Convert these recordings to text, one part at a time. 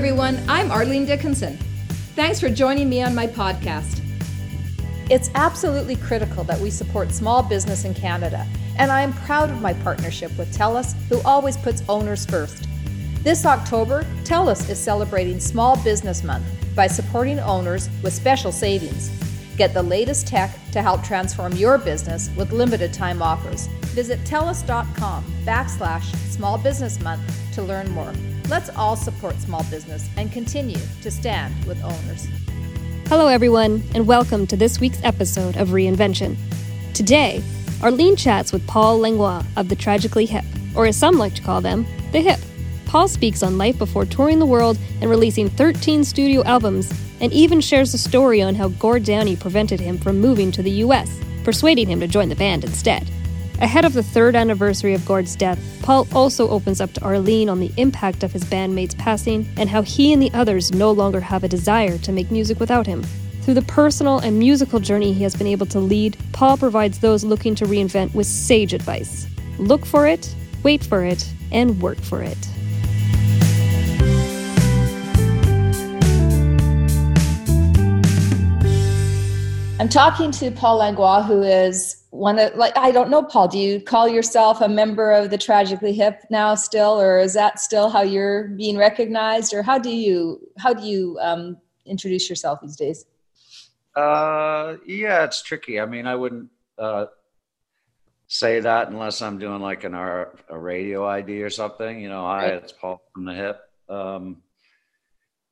everyone. I'm Arlene Dickinson. Thanks for joining me on my podcast. It's absolutely critical that we support small business in Canada, and I am proud of my partnership with TELUS, who always puts owners first. This October, TELUS is celebrating Small Business Month by supporting owners with special savings. Get the latest tech to help transform your business with limited time offers. Visit TELUS.com backslash small business month to learn more. Let's all support small business and continue to stand with owners. Hello, everyone, and welcome to this week's episode of Reinvention. Today, Arlene chats with Paul Langlois of the Tragically Hip, or as some like to call them, the Hip. Paul speaks on life before touring the world and releasing 13 studio albums, and even shares a story on how Gord Downie prevented him from moving to the US, persuading him to join the band instead. Ahead of the third anniversary of Gord's death, Paul also opens up to Arlene on the impact of his bandmate's passing and how he and the others no longer have a desire to make music without him. Through the personal and musical journey he has been able to lead, Paul provides those looking to reinvent with sage advice. Look for it, wait for it, and work for it. I'm talking to Paul Langlois, who is one of like I don't know, Paul. Do you call yourself a member of the Tragically Hip now still, or is that still how you're being recognized, or how do you how do you um, introduce yourself these days? Uh, yeah, it's tricky. I mean, I wouldn't uh, say that unless I'm doing like an R, a radio ID or something. You know, hi, right. it's Paul from the Hip. Um,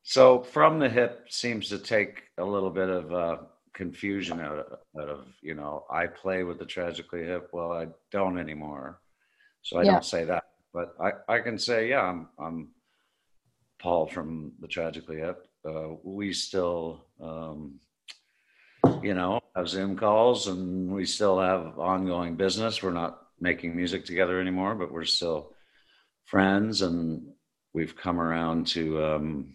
so from the Hip seems to take a little bit of. Uh, confusion out of, out of you know I play with the tragically hip. Well, I don't anymore, so I yeah. don't say that. But I I can say yeah, I'm I'm Paul from the tragically hip. Uh, we still um, you know have Zoom calls and we still have ongoing business. We're not making music together anymore, but we're still friends and we've come around to um,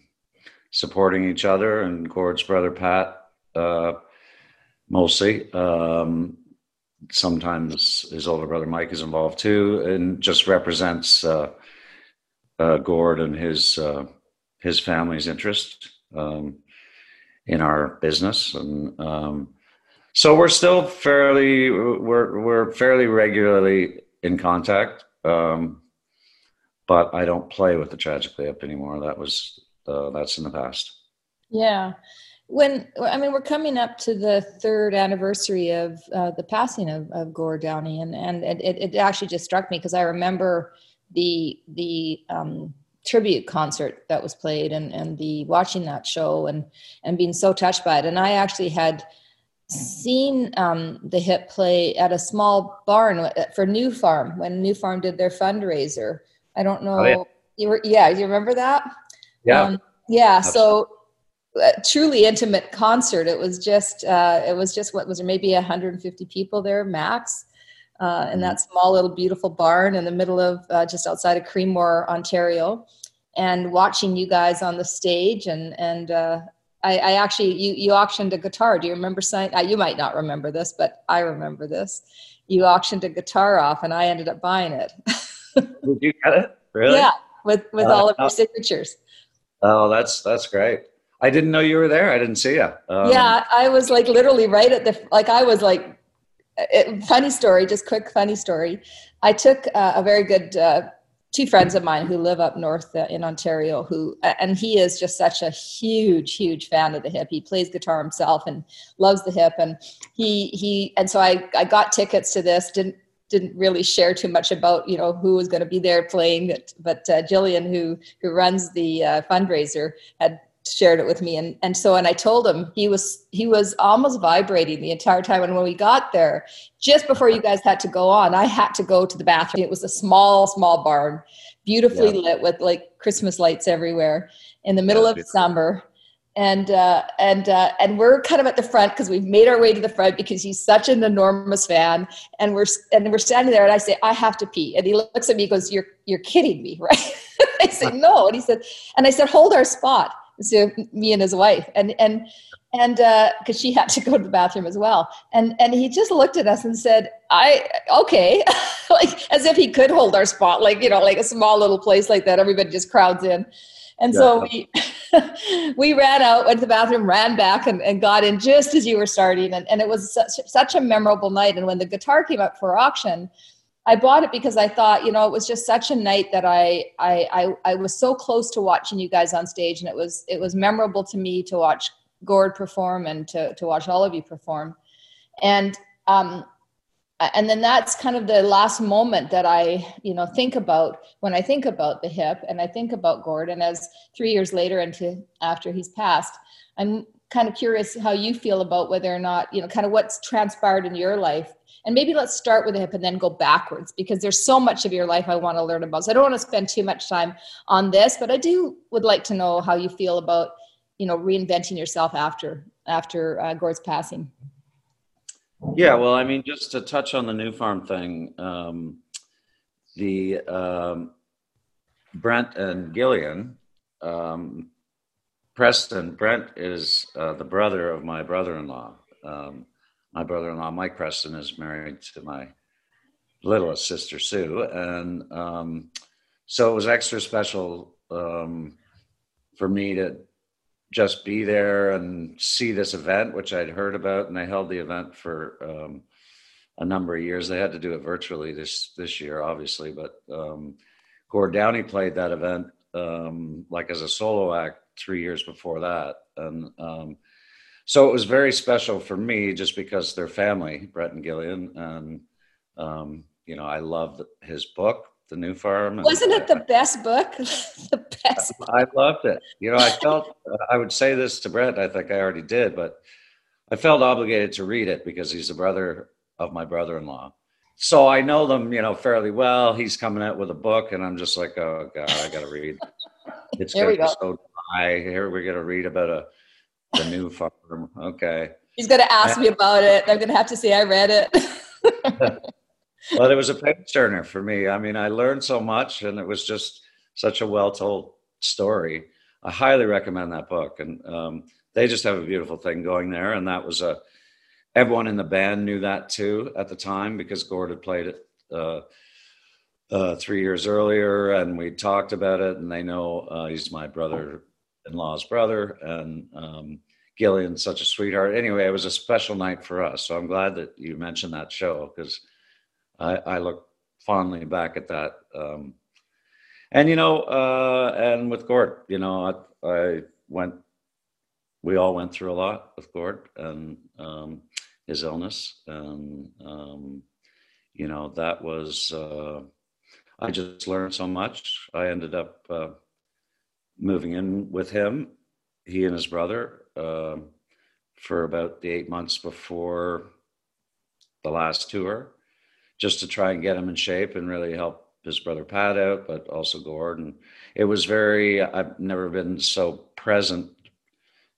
supporting each other and Gord's brother Pat uh, mostly. Um, sometimes his older brother Mike is involved too, and just represents uh, uh, Gord and his uh, his family's interest um, in our business, and um, so we're still fairly we're we're fairly regularly in contact. Um, but I don't play with the Tragically Hip anymore. That was uh, that's in the past. Yeah when I mean we're coming up to the third anniversary of uh, the passing of, of Gord Downie, and and it, it actually just struck me because I remember the the um, tribute concert that was played and and the watching that show and and being so touched by it, and I actually had seen um, the Hip play at a small barn for New Farm when New Farm did their fundraiser. I don't know. Oh, yeah. You were yeah, you remember that? Yeah. Um, yeah. So a truly intimate concert. It was just uh, it was just what was there maybe 150 people there max. Uh, in that mm-hmm. small little beautiful barn in the middle of uh, just outside of Creemore, Ontario, and watching you guys on the stage and and uh, I, I, actually you you auctioned a guitar. Do you remember signing? Uh, you might not remember this, but I remember this. You auctioned a guitar off, and I ended up buying it. Did you get it? Really? Yeah, with with uh, all of your signatures. Oh, that's that's great. I didn't know you were there. I didn't see you. Um, yeah, I was like literally right at the like I was like it, funny story, just quick funny story. I took uh, a very good uh, two friends of mine who live up north uh, in Ontario who and he is just such a huge huge fan of the hip. He plays guitar himself and loves the hip and he he and so I I got tickets to this didn't didn't really share too much about you know who was going to be there playing but uh, Gillian who who runs the uh, fundraiser had shared it with me. And and so and I told him he was he was almost vibrating the entire time. And when we got there just before you guys had to go on I had to go to the bathroom. It was a small small barn beautifully yeah. lit with like Christmas lights everywhere in the middle of summer and uh, and uh, and we're kind of at the front because we've made our way to the front because he's such an enormous fan. And we're and we're standing there and I say I have to pee. And he looks at me and goes you're you're kidding me right? I say no. And he said and I said hold our spot so me and his wife and and and because uh, she had to go to the bathroom as well and and he just looked at us and said i okay like as if he could hold our spot like you know like a small little place like that everybody just crowds in And yeah. so we we ran out, went to the bathroom, ran back, and, and got in just as you were starting. And, and it was such, such a memorable night. And when the guitar came up for auction, I bought it because I thought, you know, it was just such a night that I, I, I, I was so close to watching you guys on stage, and it was, it was memorable to me to watch Gord perform and to, to watch all of you perform. And um, and then that's kind of the last moment that I, you know, think about when I think about the hip and I think about Gordon as three years later into after he's passed. I'm kind of curious how you feel about whether or not, you know, kind of what's transpired in your life. And maybe let's start with the hip and then go backwards because there's so much of your life I want to learn about. So I don't want to spend too much time on this, but I do would like to know how you feel about, you know, reinventing yourself after after uh, Gord's passing. Yeah, well, I mean, just to touch on the new farm thing, um, the um, Brent and Gillian, um, Preston, Brent is uh, the brother of my brother-in-law. Um, my brother-in-law, Mike Preston, is married to my littlest sister Sue, and um, so it was extra special um, for me to just be there and see this event, which I'd heard about, and they held the event for um, a number of years. They had to do it virtually this this year, obviously, but um, Gord Downie played that event um, like as a solo act three years before that, and um, so it was very special for me just because they're family, Brent and Gillian, and um, you know I loved his book the New Farm. Wasn't it the best book? the best. I loved it. You know, I felt I would say this to Brent. I think I already did, but I felt obligated to read it because he's the brother of my brother-in-law. So I know them, you know, fairly well. He's coming out with a book, and I'm just like, oh god, I got to read. It's going to be so dry. Here we're going to read about a the new farm. Okay. He's going to ask me about it. I'm going to have to say I read it. well, it was a page turner for me. I mean, I learned so much, and it was just such a well told story. I highly recommend that book, and um, they just have a beautiful thing going there. And that was a everyone in the band knew that too at the time because Gord had played it uh, uh, three years earlier, and we talked about it. And they know uh, he's my brother-in-law's brother, and um, Gillian's such a sweetheart. Anyway, it was a special night for us. So I'm glad that you mentioned that show because I, I look fondly back at that. Um, and you know, uh, and with Gord, you know, I, I, went. We all went through a lot with Gord and um, his illness, and um, you know that was. Uh, I just learned so much. I ended up uh, moving in with him, he and his brother, uh, for about the eight months before the last tour just to try and get him in shape and really help his brother Pat out, but also Gordon. It was very, I've never been so present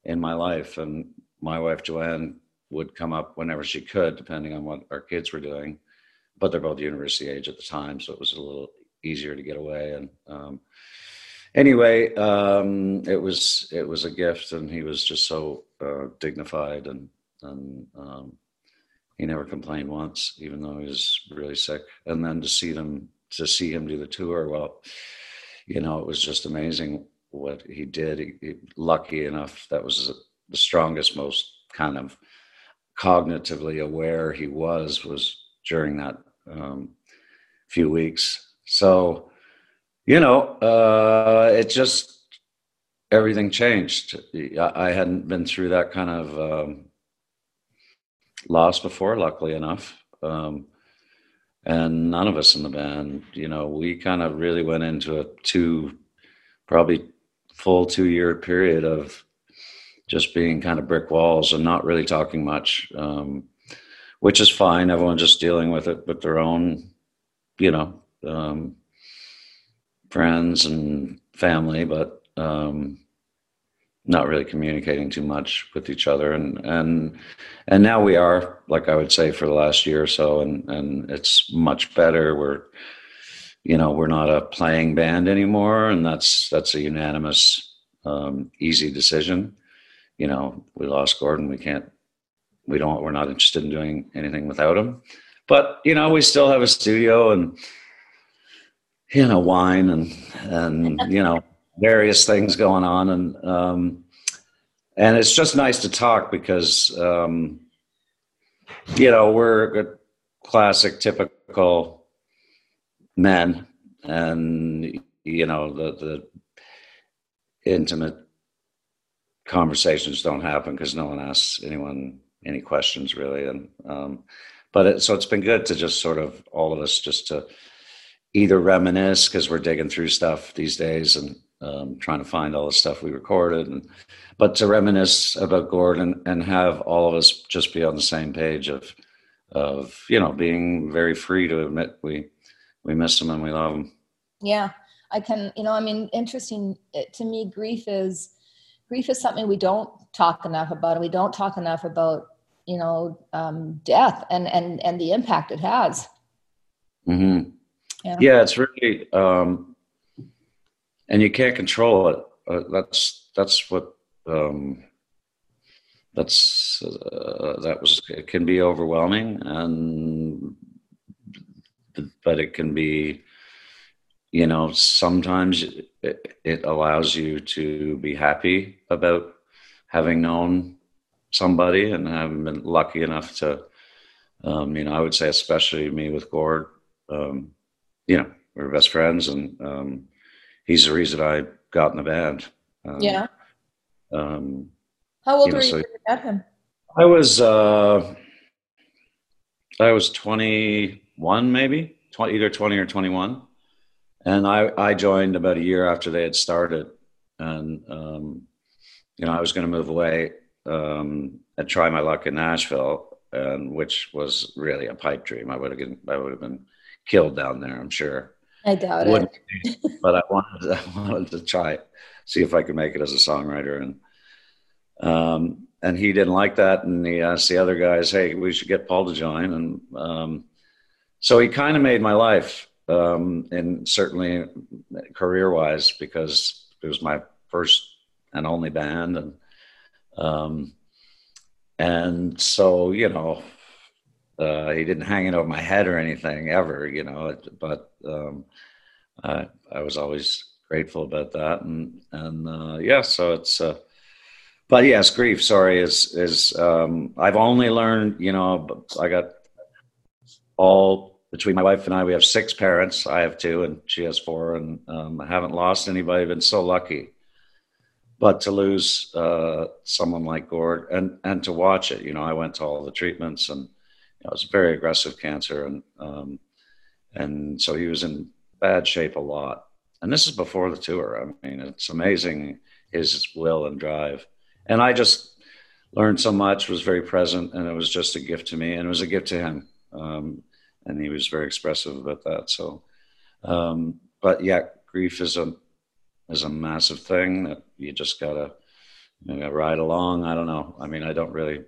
in my life. And my wife Joanne would come up whenever she could, depending on what our kids were doing. But they're both university age at the time, so it was a little easier to get away. And um, anyway, um, it was it was a gift, and he was just so uh, dignified and and um, he never complained once, even though he was really sick. And then to see them to see him do the tour, well, you know, it was just amazing what he did. He, he, lucky enough, that was the strongest, most kind of cognitively aware he was was during that um, few weeks. So, you know, uh, it just everything changed. I hadn't been through that kind of um, lost before, luckily enough. Um, and none of us in the band, you know, we kind of really went into a two, probably full two year period of just being kind of brick walls and not really talking much, um, which is fine. Everyone just dealing with it with their own, you know, um, friends and family, but um, not really communicating too much with each other. And and and now we are like i would say for the last year or so and and it's much better. We're you know we're not a playing band anymore and that's that's a unanimous um, easy decision. You know we lost gordon. We can't we don't we're not interested in doing anything without him. But you know we still have a studio and you know wine and and you know various things going on, and um, and it's just nice to talk because um, you know we're a classic, typical men, and you know the the intimate conversations don't happen because no one asks anyone any questions really. And um, but it, so it's been good to just sort of all of us just to either reminisce because we're digging through stuff these days and um, trying to find all the stuff we recorded and but to reminisce about gordon and have all of us just be on the same page of of you know being very free to admit we we miss him and we love him yeah i can you know i mean interesting to me grief is grief is something we don't talk enough about and we don't talk enough about you know um, death and and and the impact it has mm-hmm. Yeah. yeah it's really um, and you can't control it uh, that's that's what um, that's uh, that was it can be overwhelming and but it can be you know sometimes it, it allows you to be happy about having known somebody and having been lucky enough to um, you know i would say especially me with gord um, you know we're best friends and um, he's the reason i got in the band. Um, yeah. um, how old you know, were you so at him? I was uh, i was 21 maybe? 20, either 20 or 21 and I, I joined about a year after they had started, and um, you know I was going to move away um, and try my luck in Nashville, and which was really a pipe dream. I would have been I would have been killed down there. I'm sure. I doubt it. but I wanted I wanted to try it, see if I could make it as a songwriter, and um, and he didn't like that, and he asked the other guys, "Hey, we should get Paul to join," and um, so he kind of made my life um, and certainly career wise because it was my first and only band and um, and so you know uh, he didn't hang it over my head or anything ever you know but um, I, I was always grateful about that and and uh, yeah so it's uh, but yes grief sorry is is um, I've only learned you know I got all between my wife and I, we have six parents. I have two, and she has four, and um, I haven't lost anybody. I've been so lucky. But to lose uh, someone like Gord and and to watch it, you know, I went to all the treatments, and know, it was very aggressive cancer, and um, and so he was in bad shape a lot. And this is before the tour. I mean, it's amazing his will and drive. And I just learned so much, was very present, and it was just a gift to me, and it was a gift to him. Um, and he was very expressive about that. So, um, but yeah, grief is a is a massive thing that you just gotta you know, ride along. I don't know. I mean, I don't really.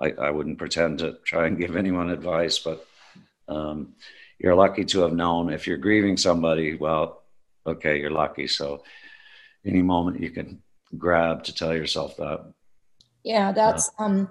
I, I wouldn't pretend to try and give anyone advice, but um, you're lucky to have known. If you're grieving somebody, well, okay, you're lucky. So, any moment you can grab to tell yourself that. Yeah, that's uh, um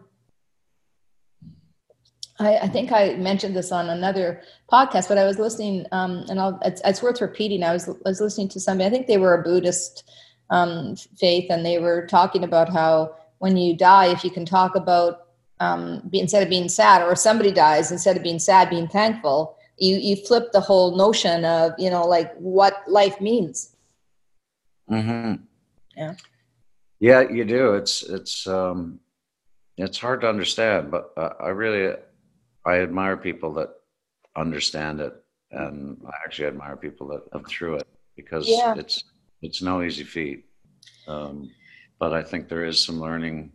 I, I, think I mentioned this on another podcast, but I was listening, um, and it's, it's, worth repeating. I was, I was listening to somebody, I think they were a Buddhist um, faith, and they were talking about how when you die, if you can talk about um, be, instead of being sad, or if somebody dies, instead of being sad, being thankful, you, you flip the whole notion of, you know, like what life means. Mm-hmm. Yeah. Yeah, you do. It's, it's, um, it's hard to understand, but uh, I really, I admire people that understand it, and I actually admire people that have through it because yeah. it's it's no easy feat. Um, but I think there is some learning,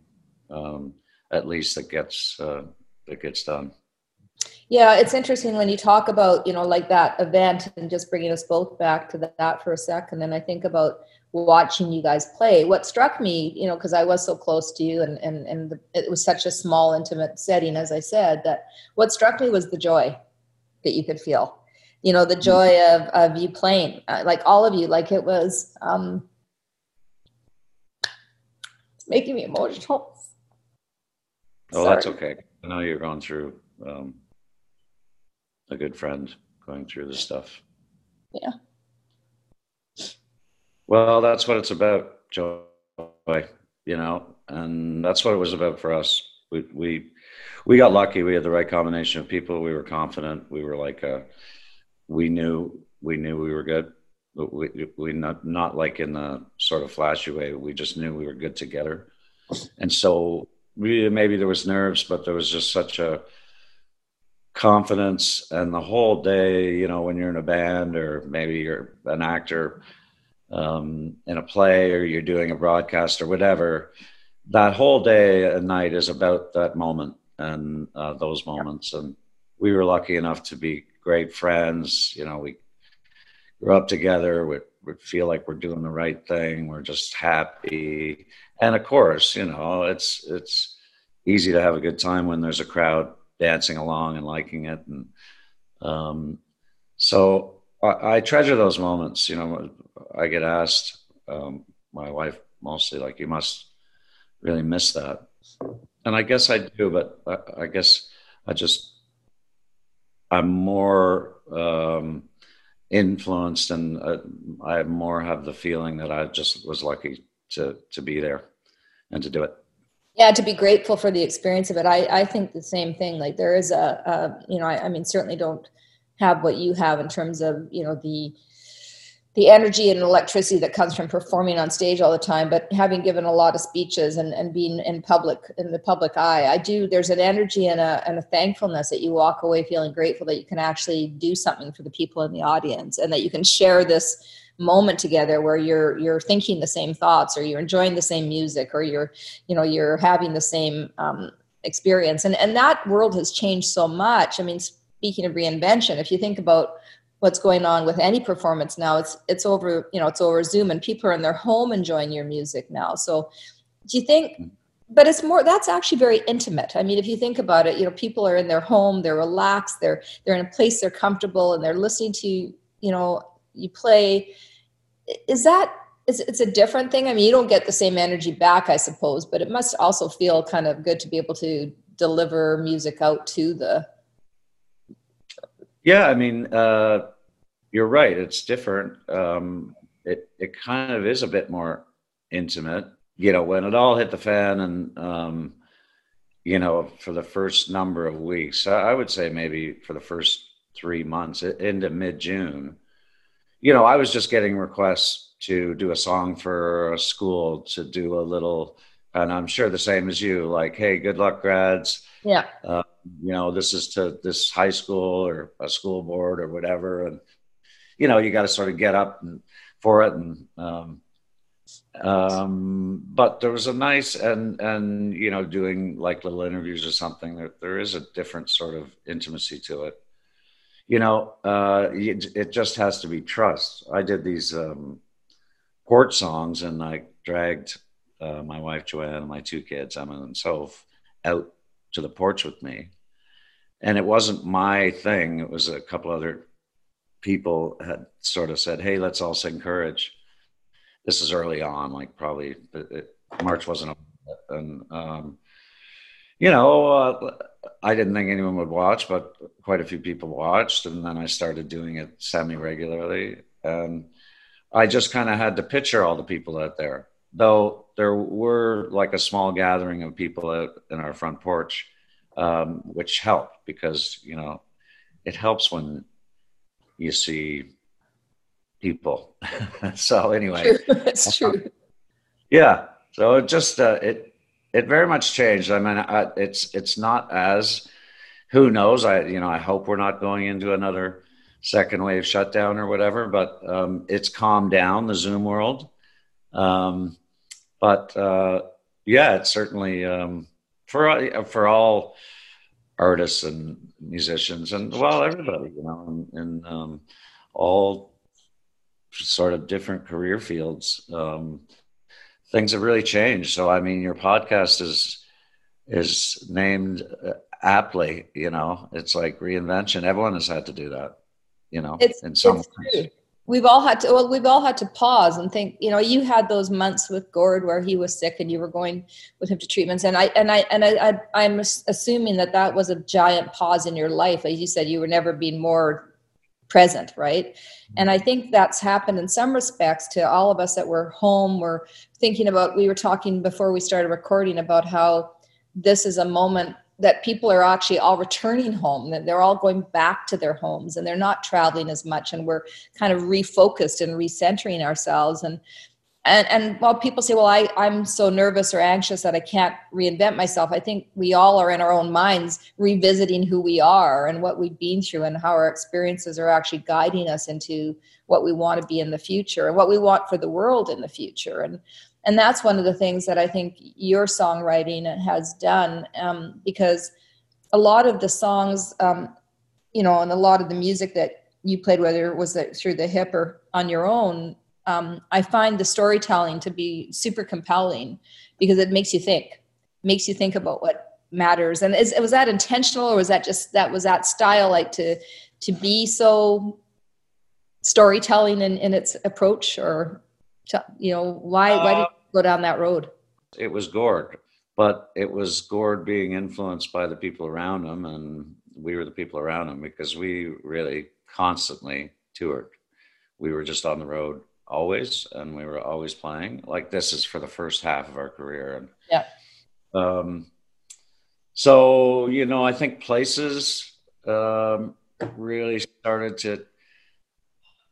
um, at least that gets uh, that gets done. Yeah, it's interesting when you talk about you know like that event and just bringing us both back to that for a second. And I think about watching you guys play what struck me you know because i was so close to you and and, and the, it was such a small intimate setting as i said that what struck me was the joy that you could feel you know the joy of of you playing uh, like all of you like it was um making me emotional oh Sorry. that's okay i know you're going through um a good friend going through this stuff yeah Well, that's what it's about, Joy. You know, and that's what it was about for us. We we we got lucky. We had the right combination of people. We were confident. We were like, a, we knew we knew we were good. But we we not not like in the sort of flashy way. We just knew we were good together, and so maybe there was nerves, but there was just such a confidence and the whole day you know when you're in a band or maybe you're an actor um, in a play or you're doing a broadcast or whatever that whole day and night is about that moment and uh, those moments. And we were lucky enough to be great friends. You know we grew up together we, we feel like we're doing the right thing we're just happy and of course you know it's it's easy to have a good time when there's a crowd dancing along and liking it. And um, so I, I, treasure those moments. You know, I get asked, um, my wife mostly, like, you must really miss that. And I guess I do, but I, I guess I just, I'm more um, influenced and uh, I more have the feeling that I just was lucky to, to be there and to do it. Yeah to be grateful for the experience of it. I i think the same thing. Like there is a, a you know I, I, mean certainly don't have what you have in terms of you know the the energy and electricity that comes from performing on stage all the time but having given a lot of speeches and, and being in public in the public eye i do there's an energy and a, and a thankfulness that you walk away feeling grateful that you can actually do something for the people in the audience and that you can share this moment together where you're you're thinking the same thoughts or you're enjoying the same music or you're you know you're having the same um, experience. And and that world has changed so much. I mean speaking of reinvention if you think about what's going on with any performance now it's it's over you know it's over zoom and people are in their home enjoying your music now. So do you think but it's more that's actually very intimate. I mean if you think about it you know people are in their home they're relaxed they're they're in a place they're comfortable and they're listening to you, you know you play is that it's, it's a different thing? I mean you don't get the same energy back i suppose but it must also feel kind of good to be able to deliver music out to the yeah i mean uh, you're right it's different. Um, it, it kind of is a bit more intimate you know when it all hit the fan and um, you know for the first number of weeks i would say maybe for the first three months into mid-june you know, I was just getting requests to do a song for a school to do a little, and I'm sure the same as you, like, hey, good luck, grads. Yeah. Uh, you know, this is to this high school or a school board or whatever, and you know, you got to sort of get up and for it, and um, um, but there was a nice and and you know, doing like little interviews or something. There there is a different sort of intimacy to it you know, uh, it, it, just has to be trust. I did these um, court songs and I dragged uh, my wife Joanne and my two kids, Emma and Soph, out to the porch with me. And it wasn't my thing. It was a couple other people had sort of said, "Hey, let's all sing Courage." This is early on, like probably it, March wasn't, and um, you know, uh, I didn't think anyone would watch, but quite a few people watched, and then I started doing it semi regularly, and I just kind of had to picture all the people out there. Though there were like a small gathering of people out in our front porch, um, which helped because you know it helps when you see people. so anyway, that's true. Yeah. So it just uh, it it very much changed. I mean, I, it's it's not as who knows. I you know I hope we're not going into another second wave shutdown or whatever. But um, it's calmed down the Zoom world. Um, but uh, yeah, it's certainly um, for for all artists and musicians and well everybody you know in, um, all sort of different career fields. Things have really changed. So I mean, your podcast is is named uh, aptly. You know, it's like reinvention. Everyone has had to do that. You know, it's, in some true. We've all had to. Well, we've all had to pause and think. You know, you had those months with Gord where he was sick and you were going with him to treatments, and I and I and I, I I'm assuming that that was a giant pause in your life. As you said, you were never being more present, right? Mm-hmm. And I think that's happened in some respects to all of us that were home. We're thinking about, we were talking before we started recording about how this is a moment that people are actually all returning home that they're all going back to their homes and they're not traveling as much and we're kind of refocused and recentering ourselves and and and while people say well I, i'm so nervous or anxious that i can't reinvent myself i think we all are in our own minds revisiting who we are and what we've been through and how our experiences are actually guiding us into what we want to be in the future and what we want for the world in the future. And and that's one of the things that i think your songwriting has done um, because a lot of the songs um, you know and a lot of the music that you played whether it was through the hip or on your own um, I find the storytelling to be super compelling because it makes you think, makes you think about what matters. And is, it was that intentional, or was that just that was that style like to to be so storytelling in, in its approach, or to, you know why uh, why did you go down that road? It was Gord, but it was Gord being influenced by the people around him, and we were the people around him because we really constantly toured. We were just on the road always, and we were always playing. Like this is for the first half of our career, and yeah. Um, so you know, I think places um, really started to,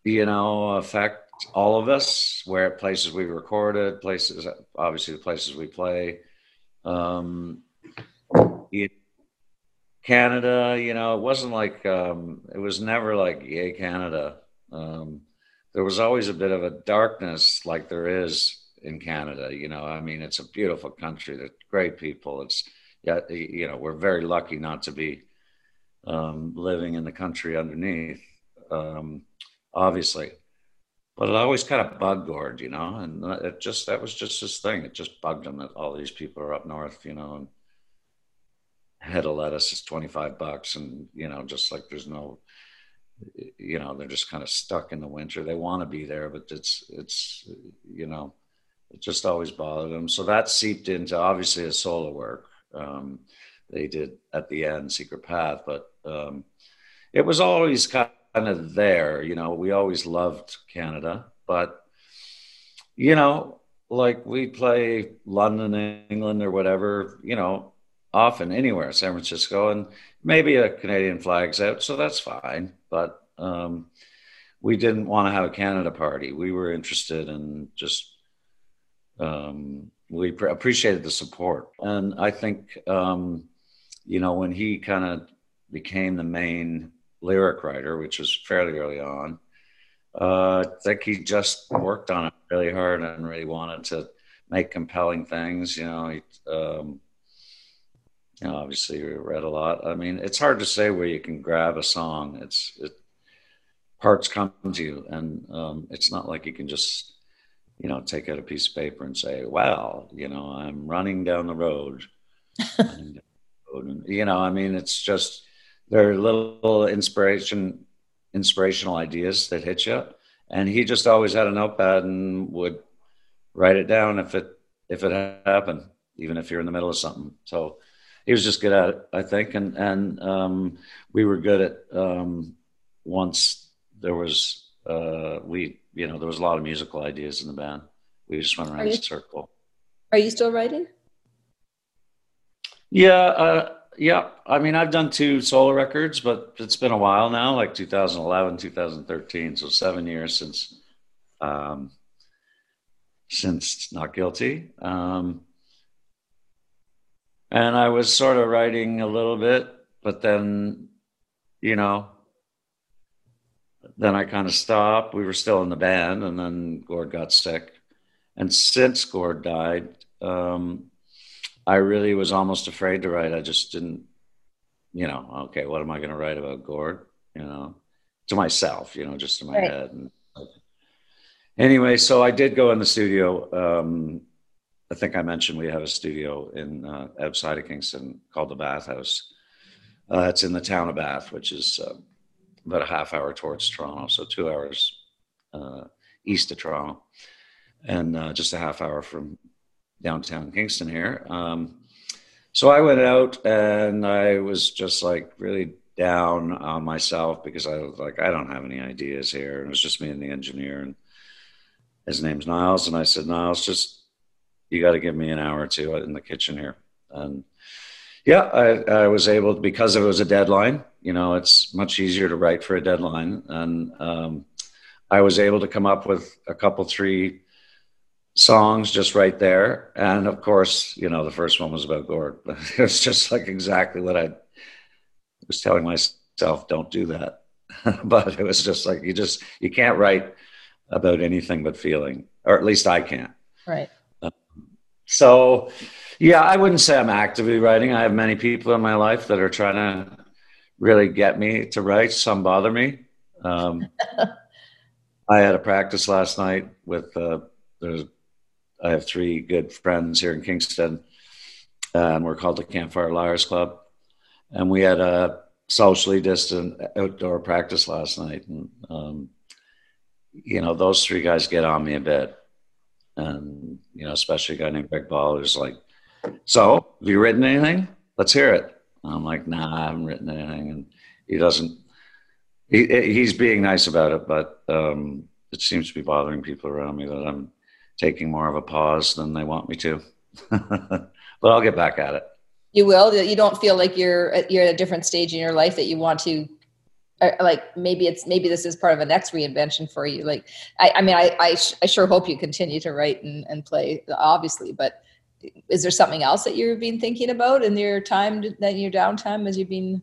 you know, affect all of us. Where places we recorded, places obviously the places we play. Um, Canada, you know, it wasn't like um, it was never like yay Canada. Um, there was always a bit of a darkness like there is in Canada. You know, I mean, it's a beautiful country. They're great people. It's yeah, you know, we're very lucky not to be um, living in the country underneath, um, obviously. But it always kind of bugged Gord, you know, and it just that was just his thing. It just bugged him that all these people are up north, you know, and head of lettuce is twenty five bucks, and you know, just like there's no you know they're just kind of stuck in the winter. They want to be there but it's it's you know it just always bothered them so that seeped into obviously a solo work. Um, they did at the end secret path but um, it was always kind of there you know. We always loved canada but you know like we play london england or whatever you know often anywhere san francisco and maybe a canadian flag's out so that's fine but um, we didn't want to have a Canada party. We were interested in just um, we pre- appreciated the support, and I think um, you know when he kind of became the main lyric writer, which was fairly early on. Uh, I think he just worked on it really hard and really wanted to make compelling things. You know, he, um, you know, obviously we read a lot. I mean, it's hard to say where you can grab a song. It's it, parts come to you, and um, it's not like you can just you know take out a piece of paper and say, "Well, you know, I'm running down the road." down the road. you know, I mean, it's just there are little inspiration, inspirational ideas that hit you, and he just always had a notepad and would write it down if it if it happened, even if you're in the middle of something. So he was just good at it, I think, and and um, we were good at um, once there was uh, we you know there was a lot of musical ideas in the band. We just went around in a circle. Are you still writing? Yeah, uh, yeah. I mean, I've done two solo records, but it's been a while now, like 2011, 2013, so seven years since um, since Not Guilty. Um, and I was sort of writing a little bit, but then, you know, then I kind of stopped. We were still in the band, and then Gord got sick. And since Gord died, um, I really was almost afraid to write. I just didn't, you know, okay, what am I going to write about Gord? You know, to myself, you know, just in my right. head. And anyway, so I did go in the studio. Um, I think I mentioned we have a studio in uh, outside of Kingston called the Bathhouse. Uh, it's in the town of Bath, which is uh, about a half hour towards Toronto, so two hours uh, east of Toronto, and uh, just a half hour from downtown Kingston here. Um, so I went out and I was just like really down on myself because I was like, I don't have any ideas here. And it was just me and the engineer. And his name's Niles. And I said, Niles, just, you got to give me an hour or two in the kitchen here. And yeah, I, I was able to, because it was a deadline, you know, it's much easier to write for a deadline. And um, I was able to come up with a couple, three songs just right there. And of course, you know, the first one was about Gord. It was just like exactly what I was telling myself, don't do that. but it was just like, you just, you can't write about anything but feeling, or at least I can't. Right. Um, so, yeah, I wouldn't say I'm actively writing. I have many people in my life that are trying to really get me to write. Some bother me. Um, I had a practice last night with uh, there's I have three good friends here in Kingston, and we're called the Campfire Liars Club, and we had a socially distant outdoor practice last night, and um, you know those three guys get on me a bit, and you know especially a guy named Greg Ball who's like, "So, have you written anything? Let's hear it." And I'm like, "Nah, I haven't written anything," and he doesn't. He, he's being nice about it, but um, it seems to be bothering people around me that I'm taking more of a pause than they want me to. but I'll get back at it. You will. You don't feel like you're you're at a different stage in your life that you want to, like maybe it's maybe this is part of a next reinvention for you. Like I, I mean, I I, sh- I sure hope you continue to write and, and play, obviously. But is there something else that you've been thinking about in your time, that your downtime, as you've been?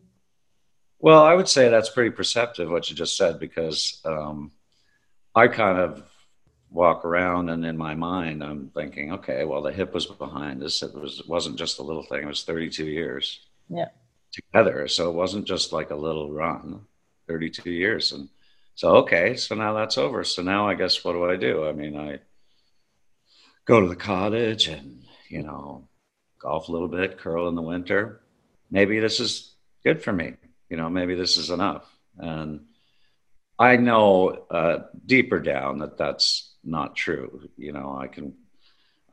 Well, I would say that's pretty perceptive what you just said because um, I kind of walk around and in my mind i'm thinking okay well the hip was behind this it was it wasn't just a little thing it was 32 years yeah together so it wasn't just like a little run 32 years and so okay so now that's over so now i guess what do i do i mean i go to the cottage and you know golf a little bit curl in the winter maybe this is good for me you know maybe this is enough and i know uh, deeper down that that's not true. You know, I can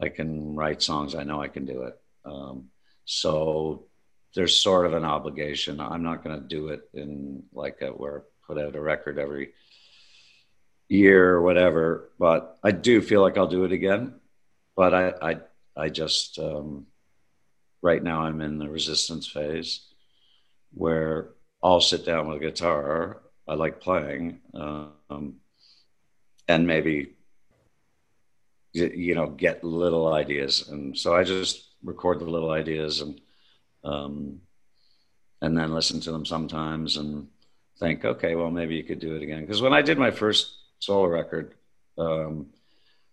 I can write songs. I know I can do it. Um, so there's sort of an obligation. I'm not going to do it in like a, where put out a record every year or whatever. But I do feel like I'll do it again. But I I I just um, right now I'm in the resistance phase where I'll sit down with a guitar. I like playing. Um, and maybe you know get little ideas and so i just record the little ideas and um, and then listen to them sometimes and think okay well maybe you could do it again. Because when i did my first solo record um,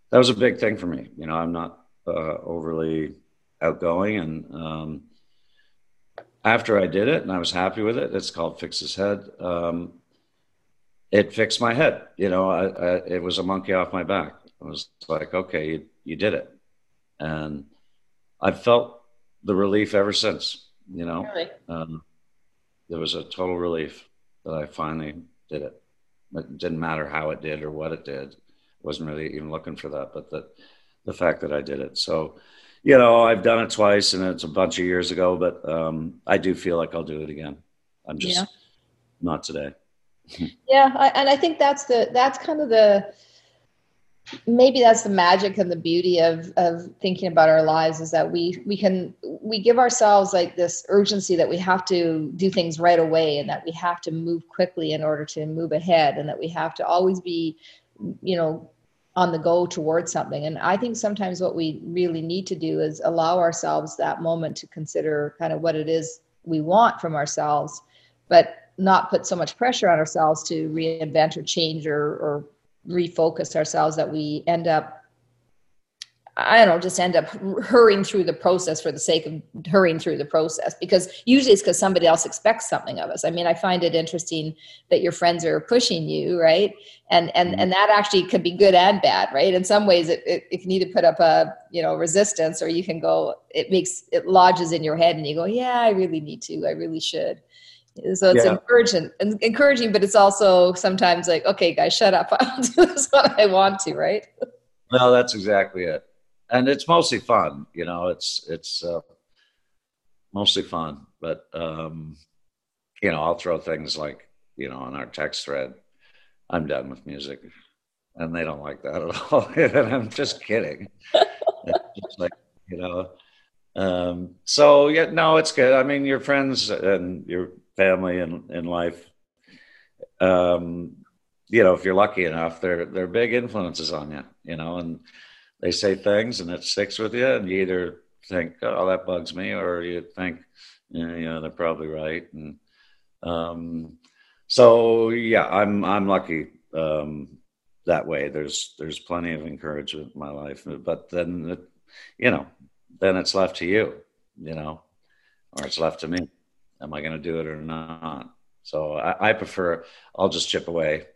that was a big thing for me. You know i'm not uh, overly outgoing and um, after i did it and i was happy with it it's called Fix This Head um, it fixed my head. You know I, I, it was a monkey off my back. It was like, okay, you, you did it. And I've felt the relief ever since, you know. Really? Um, there was a total relief that I finally did it. It didn't matter how it did or what it did. Wasn't really even looking for that, but the the fact that I did it. So, you know, I've done it twice, and it's a bunch of years ago, but um, I do feel like I'll do it again. I'm just yeah. not today. yeah, I, and I think that's the that's kind of the maybe that's the magic and the beauty of of thinking about our lives is that we we can we give ourselves like this urgency that we have to do things right away and that we have to move quickly in order to move ahead and that we have to always be you know on the go towards something. And i think sometimes what we really need to do is allow ourselves that moment to consider kind of what it is we want from ourselves but not put so much pressure on ourselves to reinvent or change or, or refocus ourselves that we end up I don't know, just end up hurrying through the process for the sake of hurrying through the process because usually it's because somebody else expects something of us. I mean, I find it interesting that your friends are pushing you, right? And and mm-hmm. and that actually could be good and bad, right? In some ways, it, it, it can either put up a you know resistance, or you can go. It makes it lodges in your head, and you go, yeah, I really need to, I really should. So it's yeah. encouraging, encouraging, but it's also sometimes like, okay, guys, shut up. I'll do this when I want to, right? No, that's exactly it, and it's mostly fun. You know, it's it's uh, mostly fun, but um, you know, I'll throw things like, you know, on our text thread, I'm done with music. And they don't like that at all. and I'm just kidding. just like, you know, um, so yeah, no, it's good. I mean, your friends and your family and in life, um, you know, if you're lucky enough, they're they're big influences on you, you know, and they say things and it sticks with you, and you either think, oh, that bugs me, or you think, yeah, you know, they're probably right, and um, so yeah, I'm I'm lucky um, that way. There's there's plenty of encouragement in my life, but then it, you know, then it's left to you, you know, or it's left to me. Am I going to do it or not? So I, I prefer. I'll just chip away,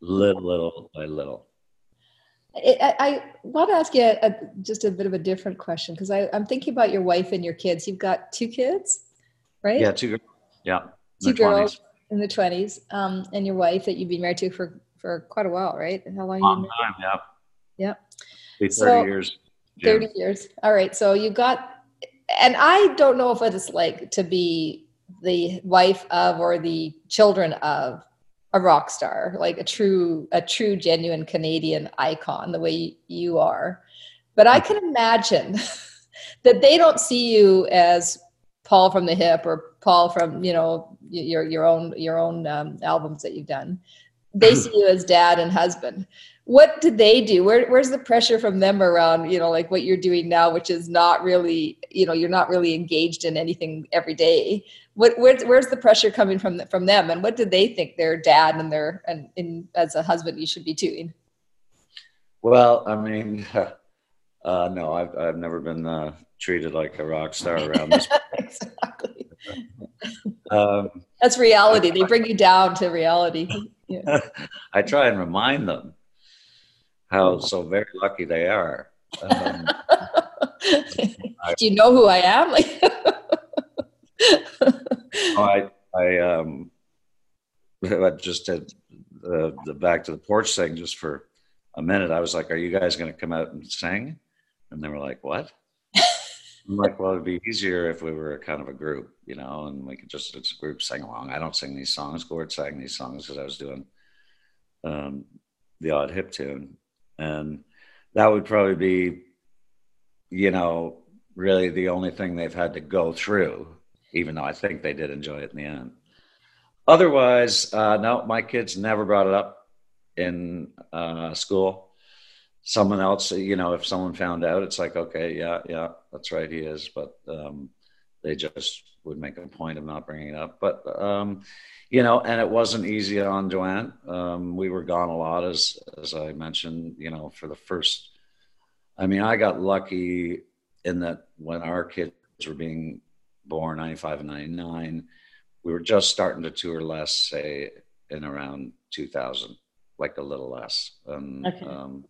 little, little by little. I, I, want to ask you a, just a bit of a different question because I'm thinking about your wife and your kids. You've got two kids, right? Yeah, two girls. Yeah, two girls 20s. in the twenties, um, and your wife that you've been married to for for quite a while, right? How long? Long time, yeah. Yeah. Thirty so, years. Thirty years. All right. So you got, and I don't know if it's like to be the wife of or the children of a rock star, like a true, a true, genuine Canadian icon, the way you are. But I can imagine that they don't see you as Paul from the Hip or Paul from you know your your own your own um, albums that you've done. They see you as dad and husband. What did they do? Where, where's the pressure from them around you know like what you're doing now, which is not really you know you're not really engaged in anything every day what where's, where's the pressure coming from the, from them? And what do they think their dad and their and in, as a husband you should be doing? Well i mean uh, no I've, I've never been uh, treated like a rock star around this exactly. Um, that's reality. They bring you down to reality. Yeah. i try and remind them how so very lucky they are. Um, do you know who i am I I um I just did the the back to the porch thing just for a minute. I was like, "Are you guys going to come out and sing?" And they were like, "What?" I'm like, "Well, it'd be easier if we were kind of a group, you know, and we could just it's a group sing along." I don't sing these songs. Gord sang these songs because I was doing um, the odd hip tune, and that would probably be, you know, really the only thing they've had to go through even though I think they did enjoy it in the end. Otherwise, uh, no, my kids never brought it up in uh, school. Someone else, you know, if someone found out, it's like, okay, yeah, yeah, that's right, he is. But um, they just would make a point of not bringing it up. But, um, you know, and it wasn't easy on Joanne. Um, we were gone a lot, as, as I mentioned, you know, for the first. I mean, I got lucky in that when our kids were being born 95 and 99 we were just starting to tour less say in around 2000 like a little less. And okay. um,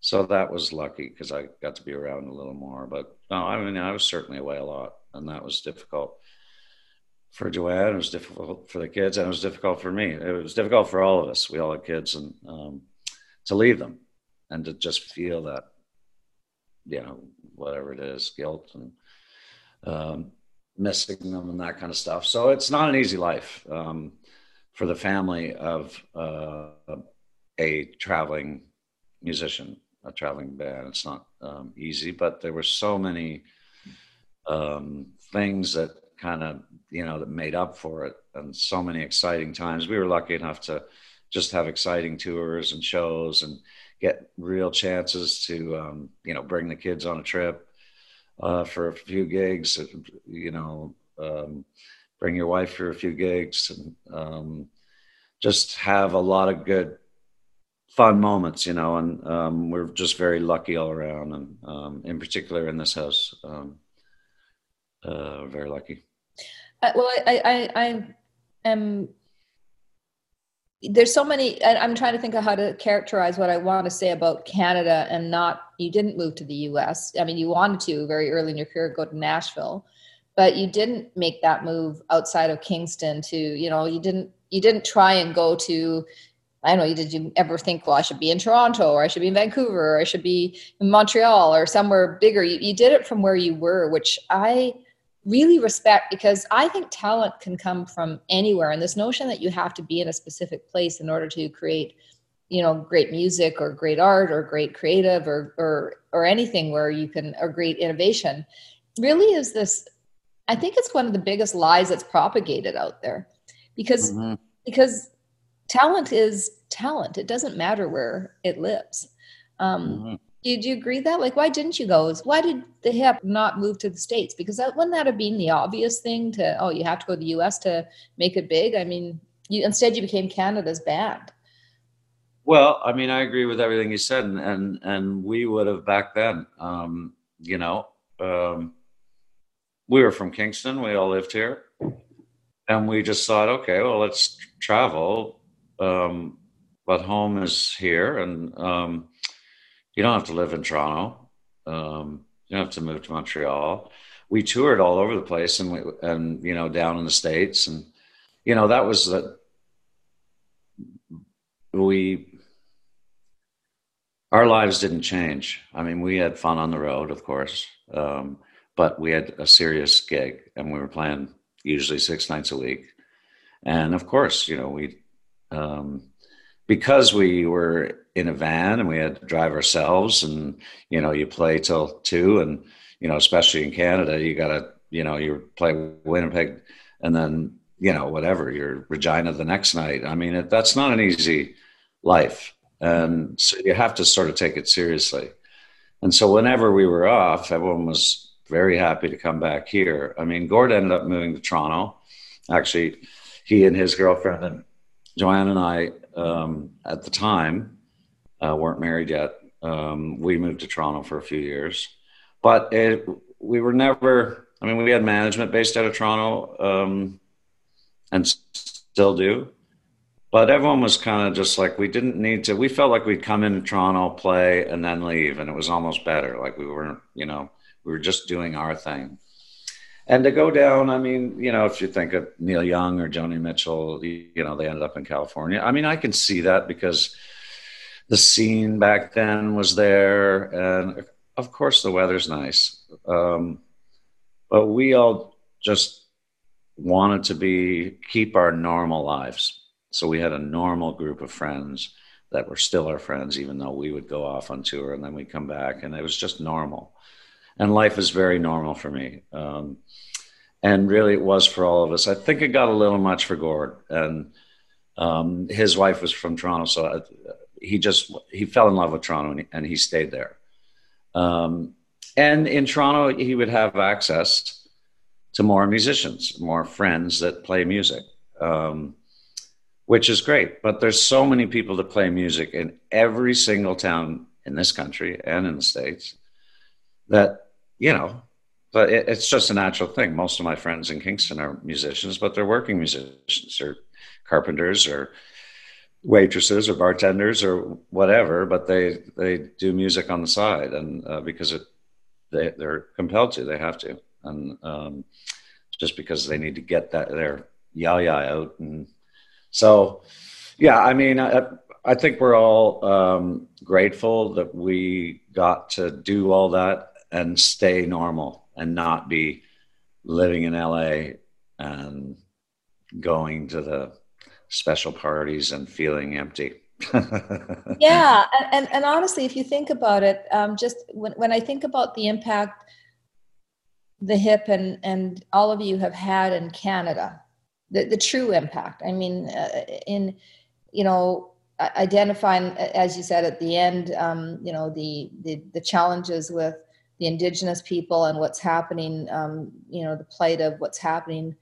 so that was lucky because i got to be around a little more. But no i mean i was certainly away a lot and that was difficult for joanne it was difficult for the kids and it was difficult for me. It was difficult for all of us. We all had kids and um, to leave them and to just feel that you know whatever it is guilt and um, missing them and that kind of stuff. So it's not an easy life um, for the family of uh, a traveling musician, a traveling band. It's not um, easy, but there were so many um, things that kind of you know that made up for it, and so many exciting times. We were lucky enough to just have exciting tours and shows and get real chances to um, you know bring the kids on a trip uh, for a few gigs, you know, um, bring your wife for a few gigs and um, just have a lot of good fun moments, you know, and um, we're just very lucky all around. And um, in particular in this house, um, uh, very lucky. Uh, well, I, I, I am there's so many i'm trying to think of how to characterize what i want to say about canada and not you didn't move to the us i mean you wanted to very early in your career go to nashville but you didn't make that move outside of kingston to you know you didn't you didn't try and go to i don't know did you ever think well i should be in toronto or i should be in vancouver or i should be in montreal or somewhere bigger? You, you did it from where you were which i really respect because I think talent can come from anywhere. And this notion that you have to be in a specific place in order to create, you know, great music or great art or great creative or or or anything where you can or great innovation really is this I think it's one of the biggest lies that's propagated out there. Because mm-hmm. because talent is talent. It doesn't matter where it lives. Um, mm-hmm. Did you agree that? Like, why didn't you go? Why did the hip not move to the states? Because that wouldn't that have been the obvious thing to? Oh, you have to go to the U.S. to make it big. I mean, you instead you became Canada's band. Well, I mean, I agree with everything you said, and and, and we would have back then. Um, you know, um, we were from Kingston. We all lived here, and we just thought, okay, well, let's travel. Um, but home is here, and um, you don't have to live in Toronto. Um, you don't have to move to Montreal. We toured all over the place, and we, and you know down in the states, and you know that was that we our lives didn't change. I mean, we had fun on the road, of course, um, but we had a serious gig, and we were playing usually six nights a week. And of course, you know, we um, because we were in a van and we had to drive ourselves and you know you play till two and you know especially in canada you gotta you know you play winnipeg and then you know whatever your regina the next night. I mean it, that's not an easy life. And so you have to sort of take it seriously. And so whenever we were off everyone was very happy to come back here. I mean gord ended up moving to toronto. Actually he and his girlfriend and joanne and i um, at the time uh, weren't married yet. Um, we moved to Toronto for a few years, but it, we were never. I mean, we had management based out of Toronto, um, and still do. But everyone was kind of just like we didn't need to. We felt like we'd come into Toronto, play, and then leave, and it was almost better. Like we weren't, you know, we were just doing our thing. And to go down, I mean, you know, if you think of Neil Young or Joni Mitchell, you know, they ended up in California. I mean, I can see that because the scene back then was there, and of course the weather's nice. Um, but we all just wanted to be keep our normal lives. So we had a normal group of friends that were still our friends, even though we would go off on tour and then we'd come back, and it was just normal. And life is very normal for me. Um, and really, it was for all of us. I think it got a little much for Gord, and um, his wife was from Toronto, so he just he fell in love with Toronto and he, and he stayed there. Um, and in Toronto, he would have access to more musicians, more friends that play music, um, which is great. But there's so many people that play music in every single town in this country and in the states that you know. But it, it's just a natural thing. Most of my friends in Kingston are musicians, but they're working musicians or carpenters or waitresses or bartenders or whatever, but they they do music on the side, and uh, because it they they're compelled to, they have to, and um, just because they need to get that their yah yah out, and so yeah, I mean, I, I think we're all um, grateful that we got to do all that and stay normal and not be living in LA and going to the special parties and feeling empty. yeah, and, and, and honestly, if you think about it, um, just when when I think about the impact the hip and and all of you have had in Canada, the the true impact. I mean, uh, in you know identifying as you said at the end, um, you know the, the the challenges with the indigenous people and what's happening. Um, you know the plight of what's happening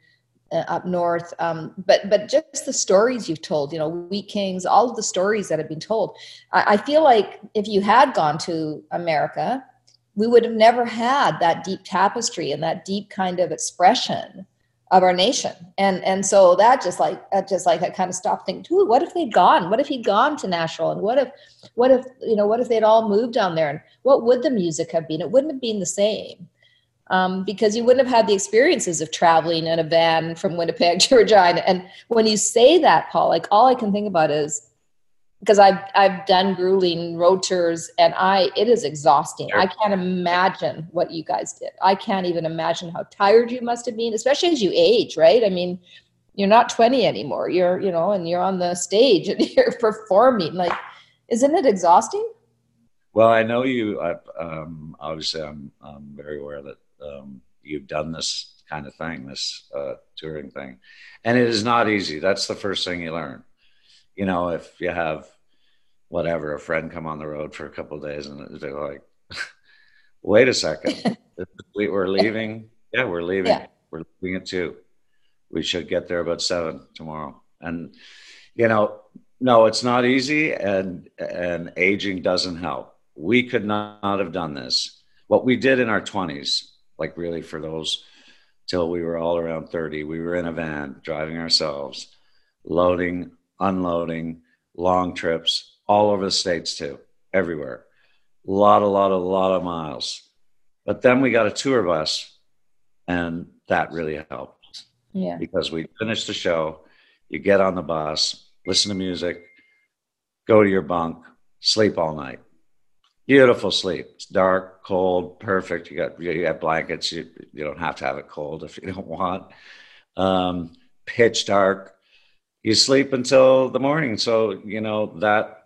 uh, up north um, but but just the stories you've told you know wheat kings all of the stories that have been told. I, I, feel like if you had gone to america we would have never had that deep tapestry and that deep kind of expression of our nation. And and so that just like that just like i kind of stopped thinking Ooh, what if they'd gone? What if he'd gone to nashville? And what if what if you know what if they'd all moved down there? And what would the music have been? It wouldn't have been the same um, because you wouldn't have had the experiences of traveling in a van from Winnipeg to Regina. And when you say that, Paul, like all I can think about is because I've I've done grueling road tours and I it is exhausting. Sure. I can't imagine what you guys did. I can't even imagine how tired you must have been, especially as you age, right? I mean, you're not 20 anymore. You're, you know, and you're on the stage and you're performing. Like, isn't it exhausting? Well, I know you. I, um, obviously, I'm I'm very aware that um, you've done this kind of thing, this uh, touring thing, and it is not easy. That's the first thing you learn. You know, if you have whatever a friend come on the road for a couple days and they're like, "Wait a second, we, are leaving." Yeah, we're leaving. Yeah. We're leaving at two. We should get there about seven tomorrow. And you know, no, it's not easy, and and aging doesn't help. We could not have done this. What we did in our twenties, like really for those till we were all around 30. We were in a van driving ourselves, loading, unloading, long trips all over the states too, everywhere. A lot, a lot, a lot of miles. But then we got a tour bus, and that really helped. Yeah. Because we finished the show, you get on the bus, listen to music, go to your bunk, sleep all night. Beautiful sleep. It's dark, cold, perfect. You got you got blankets. You you don't have to have it cold if you don't want. Um, pitch dark. You sleep until the morning. So you know that.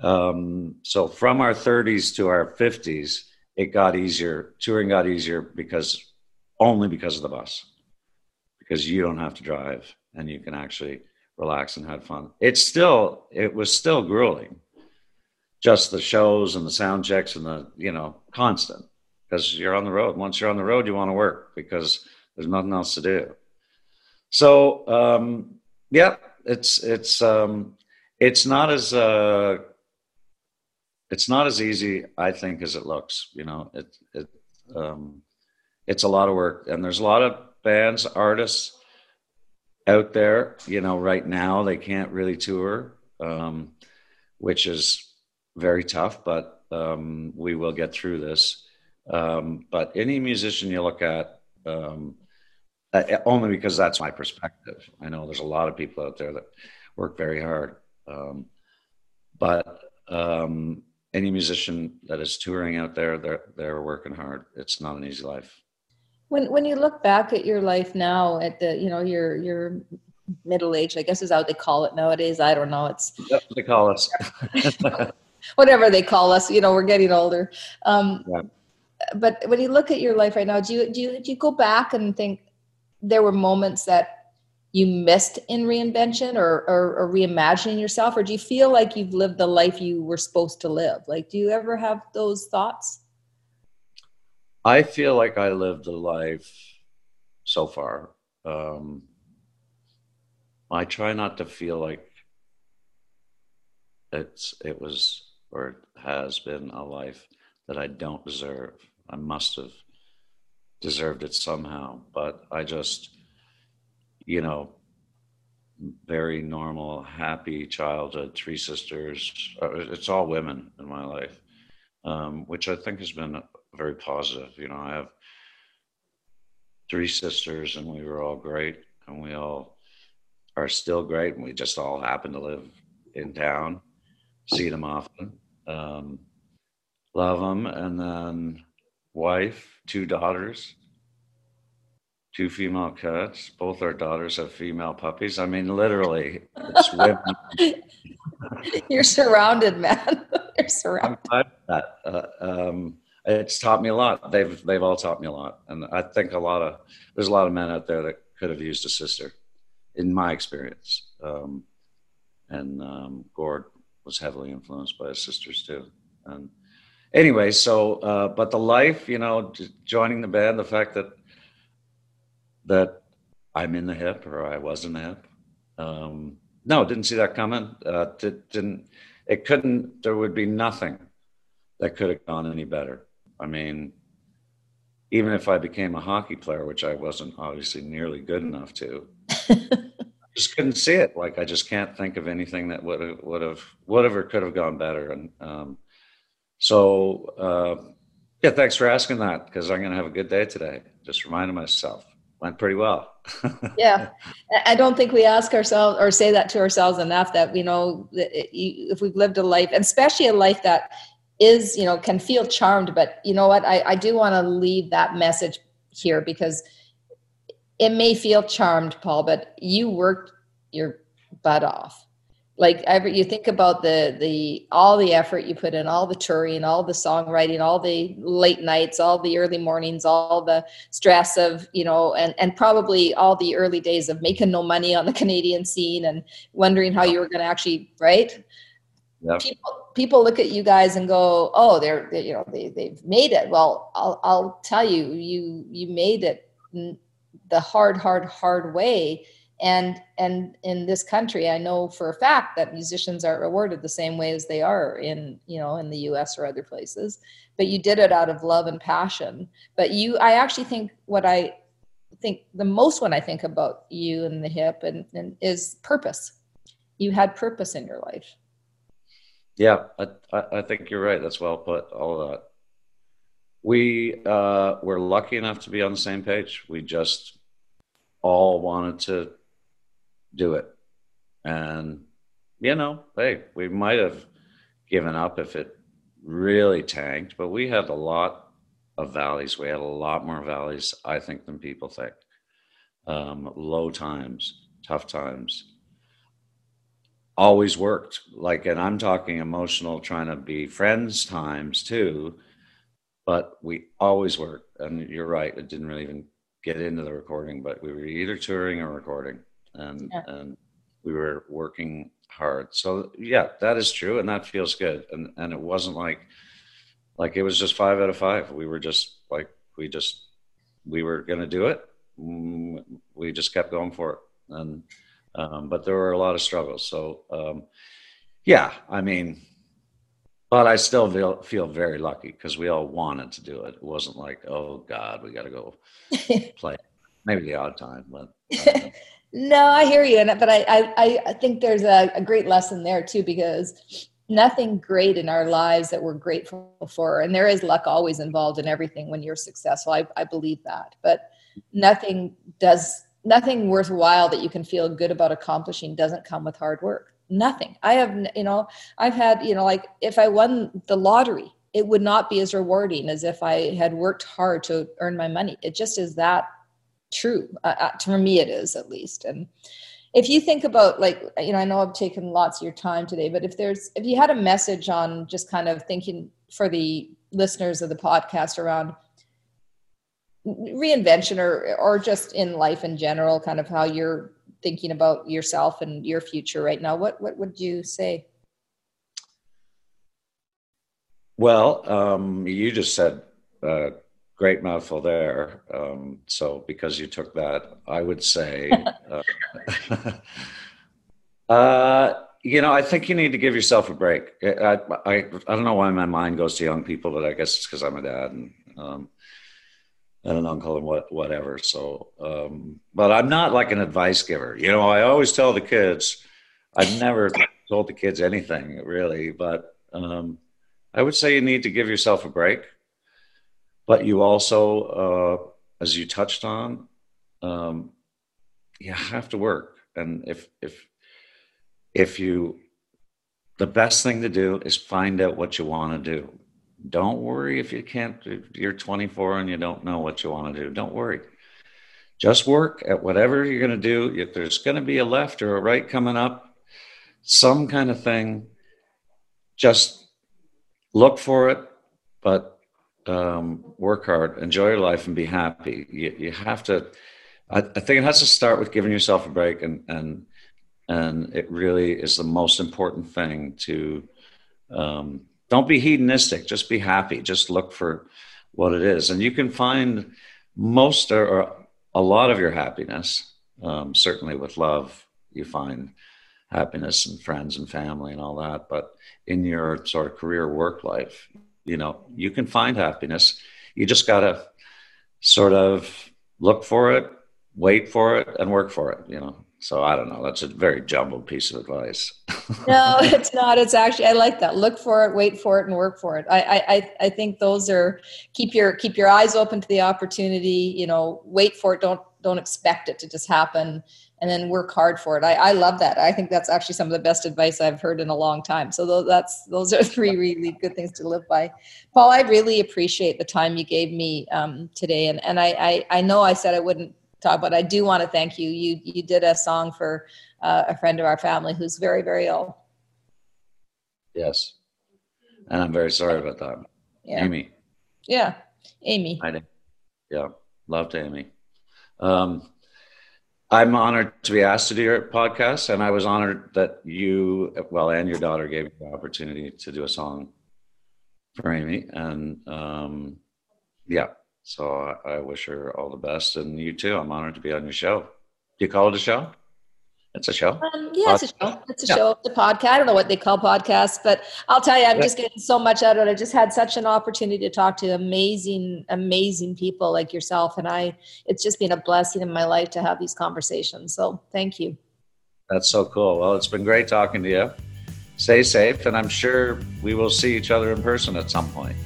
Um, so from our 30s to our 50s, it got easier. Touring got easier because only because of the bus, because you don't have to drive and you can actually relax and have fun. It's still it was still grueling just the shows and the sound checks and the you know constant. Because you're on the road. Once you're on the road you want to work because there's nothing else to do. So um yeah it's it's um it's not as uh it's not as easy i think as it looks you know. It it um it's a lot of work. And there's a lot of bands artists out there you know right now they can't really tour um which is very tough, but um, we will get through this. Um, but any musician you look at, um, uh, only because that's my perspective. I know there's a lot of people out there that work very hard, um, but um, any musician that is touring out there, they're they're working hard. It's not an easy life. When when you look back at your life now, at the you know your your middle age, I guess is how they call it nowadays. I don't know. It's That's what they call us. whatever they call us. You know, we're getting older. Um, yeah. But when you look at your life right now, do you do you, do you go back and think there were moments that you missed in reinvention or, or, or reimagining yourself, or do you feel like you've lived the life you were supposed to live? Like, do you ever have those thoughts? I feel like I lived a life so far. Um, I try not to feel like it's it was or has been a life that I don't deserve. I must have deserved it somehow, but I just, you know, very normal, happy childhood, three sisters. Uh, it's all women in my life, um, which I think has been very positive. You know, I have three sisters, and we were all great, and we all are still great, and we just all happen to live in town see them often. Um, love them. And then wife, two daughters, two female cats. Both our daughters have female puppies. I mean, literally, it's women. You're surrounded, man. You're surrounded. I'm that. Uh, um, it's taught me a lot. They've they've all taught me a lot, and I think a lot of there's a lot of men out there that could have used a sister, in my experience. Um, and um, Gord was heavily influenced by his sisters too. And anyway, so uh, but the life, you know, joining the band, the fact that that I'm in the hip or I was in the hip. Um, no, didn't see that coming. Uh, did, didn't. It couldn't. There would be nothing that could have gone any better. I mean, even if I became a hockey player, which I wasn't obviously nearly good enough to, just couldn't see it. Like I just can't think of anything that would have would have or could have gone better. And um, so uh, yeah, thanks for asking that because I'm going to have a good day today. Just reminding myself. went pretty well. yeah, I don't think we ask ourselves or say that to ourselves enough that you know if we've lived a life, and especially a life that is you know can feel charmed, but you know what? I, I do want to leave that message here because it may feel charmed, Paul, but you worked your butt off. Like every you think about the the all the effort you put in all the touring all the songwriting all the late nights all the early mornings all the stress of you know and and probably all the early days of making no money on the canadian scene and wondering how you were going to actually right? Yep. people people look at you guys and go oh they're they, you know they, they've made it. Well i'll i'll tell you you you made it the hard hard hard way. And and in this country i know for a fact that musicians aren't rewarded the same way as they are in you know in the us or other places. But you did it out of love and passion. But you i actually think what i think the most when i think about you and the hip and, and is purpose. You had purpose in your life. Yeah I, I think you're right. That's well put all that. We uh, were lucky enough to be on the same page. We just all wanted to do it. And, you know, hey, we might have given up if it really tanked, but we had a lot of valleys. We had a lot more valleys, I think, than people think. Um, low times, tough times. Always worked. Like, and I'm talking emotional, trying to be friends times too, but we always worked. And you're right, it didn't really even get into the recording, but we were either touring or recording and yeah. and we were working hard. So yeah, that is true, and that feels good. And and it wasn't like like it was just five out of five. We were just like we just we were gonna do it. We just kept going for it, and um, but there were a lot of struggles. So um, yeah, I mean. But I still feel, feel very lucky because we all wanted to do it. It wasn't like, oh God, we got to go play. Maybe the odd time, but uh, No, I hear you, and but I I I think there's a, a great lesson there too because nothing great in our lives that we're grateful for, and there is luck always involved in everything when you're successful. I I believe that, but nothing does nothing worthwhile that you can feel good about accomplishing doesn't come with hard work. Nothing. I have you know I've had you know like if I won the lottery, it would not be as rewarding as if I had worked hard to earn my money. It just is that true uh, uh, for me it is at least and if you think about like you know i know i've taken lots of your time today but if there's if you had a message on just kind of thinking for the listeners of the podcast around reinvention or or just in life in general kind of how you're thinking about yourself and your future right now what what would you say well um, you just said uh, great mouthful there. Um, so because you took that, I would say, uh, uh, you know, I think you need to give yourself a break. I, I, I don't know why my mind goes to young people, but I guess it's because I'm a dad and, um, and an uncle and what, whatever. So, um, but I'm not like an advice giver. You know, I always tell the kids, I've never told the kids anything really, but um, I would say you need to give yourself a break but you also, uh, as you touched on, um, you have to work. And if if if you, the best thing to do is find out what you want to do. Don't worry if you can't. If you're 24 and you don't know what you want to do. Don't worry. Just work at whatever you're going to do. If there's going to be a left or a right coming up, some kind of thing, just look for it, but um, work hard, enjoy your life, and be happy. You, you have to. I, I, think it has to start with giving yourself a break, and and and it really is the most important thing to. Um, don't be hedonistic. Just be happy. Just look for what it is, and you can find most or, or a lot of your happiness. Um, certainly, with love, you find happiness and friends and family and all that. But in your sort of career work life, you know you can find happiness you just got to sort of look for it wait for it and work for it you know so i don't know that's a very jumbled piece of advice no it's not it's actually i like that look for it wait for it and work for it I, I i think those are keep your keep your eyes open to the opportunity you know wait for it don't don't expect it to just happen and then work hard for it. I, I love that. I think that's actually some of the best advice I've heard in a long time. So that's those are three really good things to live by. Paul, I really appreciate the time you gave me um, today, and and I, I I know I said I wouldn't talk, but I do want to thank you. You you did a song for uh, a friend of our family who's very very ill. Yes, and I'm very sorry about that. Yeah. Amy. Yeah, Amy. I did. Yeah, loved Amy. Um, I'm honored to be asked to do your podcast, and I was honored that you, well, and your daughter gave me the opportunity to do a song for Amy. And um, yeah, so I, I wish her all the best, and you too. I'm honored to be on your show. Do you call it a show? It's a show. Um, yeah, it's a show. It's a yeah. show. It's a podcast. I don't know what they call podcasts, but I'll tell you, I'm yeah. just getting so much out of it. I just had such an opportunity to talk to amazing, amazing people like yourself, and I. It's just been a blessing in my life to have these conversations. So thank you. That's so cool. Well, it's been great talking to you. Stay safe, and I'm sure we will see each other in person at some point.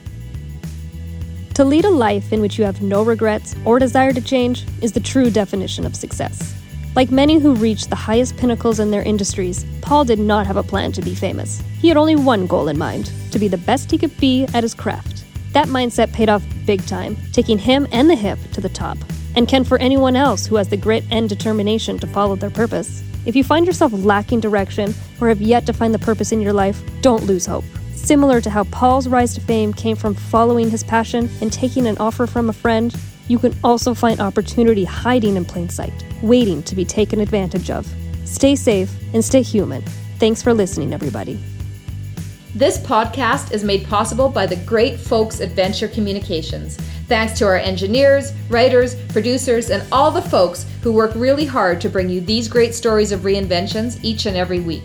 To lead a life in which you have no regrets or desire to change is the true definition of success. Like many who reach the highest pinnacles in their industries, Paul did not have a plan to be famous. He had only one goal in mind to be the best he could be at his craft. That mindset paid off big time, taking him and the hip to the top. And can for anyone else who has the grit and determination to follow their purpose. If you find yourself lacking direction or have yet to find the purpose in your life, don't lose hope. Similar to how Paul's rise to fame came from following his passion and taking an offer from a friend, you can also find opportunity hiding in plain sight, waiting to be taken advantage of. Stay safe and stay human. Thanks for listening, everybody. This podcast is made possible by the great folks at Venture Communications. Thanks to our engineers, writers, producers, and all the folks who work really hard to bring you these great stories of reinventions each and every week.